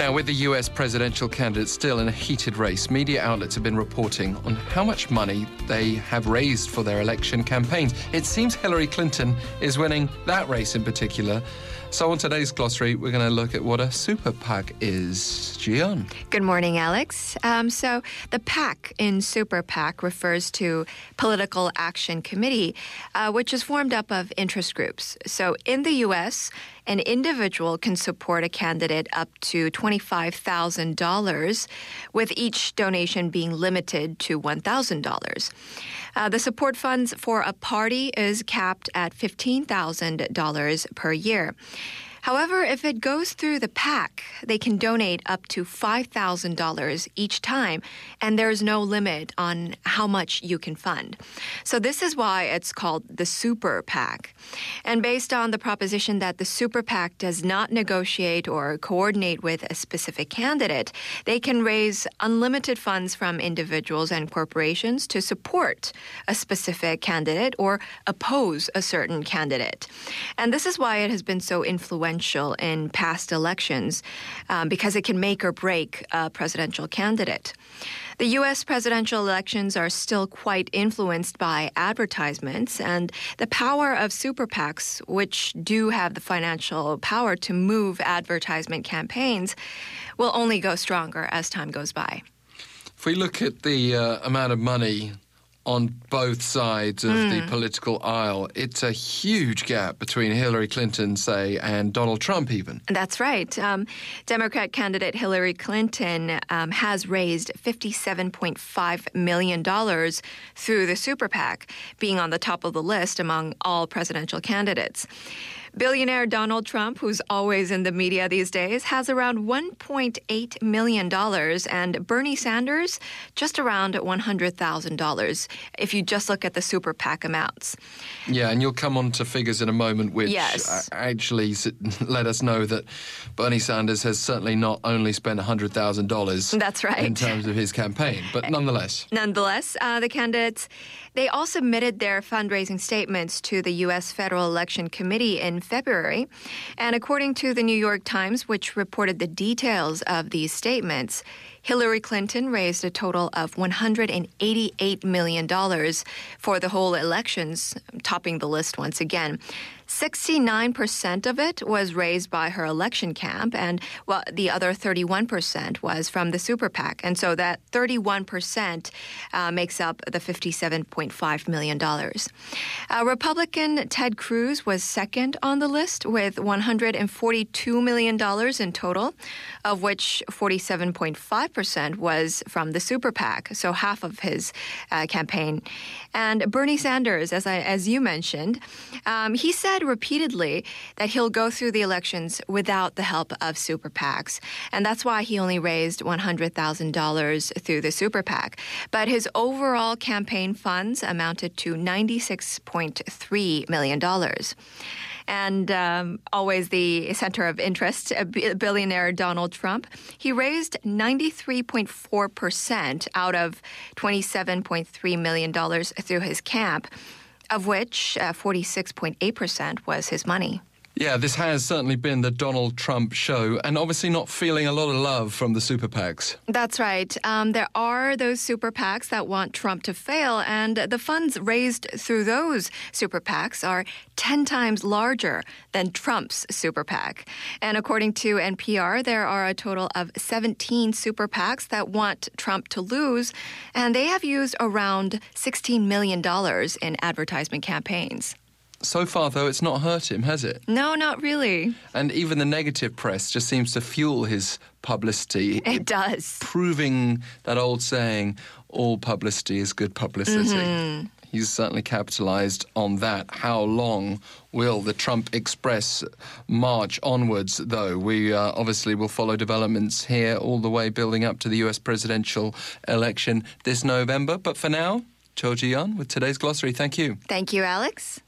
Now, with the US presidential candidate still in a heated race, media outlets have been reporting on how much money they have raised for their election campaigns. It seems Hillary Clinton is winning that race in particular. So, on today's glossary, we're going to look at what a super PAC is. Jooyeon. Good morning, Alex. Um, so, the PAC in super PAC refers to Political Action Committee, uh, which is formed up of interest groups. So, in the U.S., an individual can support a candidate up to $25,000, with each donation being limited to $1,000. Uh, the support funds for a party is capped at $15,000 per year. However, if it goes through the PAC, they can donate up to $5,000 each time, and there's no limit on how much you can fund. So, this is why it's called the Super PAC. And based on the proposition that the Super PAC does not negotiate or coordinate with a specific candidate, they can raise unlimited funds from individuals and corporations to support a specific candidate or oppose a certain candidate. And this is why it has been so influential influential in past elections um, because it can make or break a presidential candidate. The U.S. presidential elections are still quite influenced by advertisements, and the power of super PACs, which do have the financial power to move advertisement campaigns, will only go stronger as time goes by. If we look at the uh, amount of money on both sides of mm. the hmm. political aisle. It's a huge gap between Hillary Clinton, say, and Donald Trump, even. That's right. Um, Democrat candidate Hillary Clinton um, has raised $57.5 million through the super PAC, being on the top of the list among all presidential candidates. Billionaire Donald Trump, who's always in the media these days, has around $1.8 million, and Bernie Sanders just around $100,000 if you just look at the super PAC amounts. Yeah, and you'll come on to figures in a moment which yes. actually let us know that Bernie Sanders has certainly not only spent $100,000 That's right. in terms of his campaign, but nonetheless. Nonetheless, uh, the candidates, they all submitted their fundraising statements to the U.S. Federal Election Committee in February. And according to the New York Times, which reported the details of these statements, Hillary Clinton raised a total of $188 million for the whole elections, topping the list once again. 69% of it was raised by her election camp, and well, the other 31% was from the super PAC. And so that 31% uh, makes up the $57.5 million. Uh, Republican Ted Cruz was second on the list with $142 million in total, of which 47.5% was from the super PAC, so half of his uh, campaign. And Bernie Sanders, as, I, as you mentioned, um, he said repeatedly that he'll go through the elections without the help of super PACs. And that's why he only raised $100,000 through the super PAC. But his overall campaign funds amounted to $96.3 million and um, always the center of interest, billionaire Donald Trump. He raised 93.4% out of $27.3 million through his camp of which uh, 46.8% was his money. Yeah, this has certainly been the Donald Trump show, and obviously not feeling a lot of love from the super PACs. That's right. Um, there are those super PACs that want Trump to fail, and the funds raised through those super PACs are 10 times larger than Trump's super PAC. And according to NPR, there are a total of 17 super PACs that want Trump to lose, and they have used around $16 million in advertisement campaigns. So far, though, it's not hurt him, has it? No, not really. And even the negative press just seems to fuel his publicity. It does. Proving that old saying, all publicity is good publicity. Mm-hmm. He's certainly capitalized on that. How long will the Trump Express march onwards, though? We uh, obviously will follow developments here all the way building up to the US presidential election this November. But for now, Cho Jooyeon with today's glossary. Thank you. Thank you, Alex.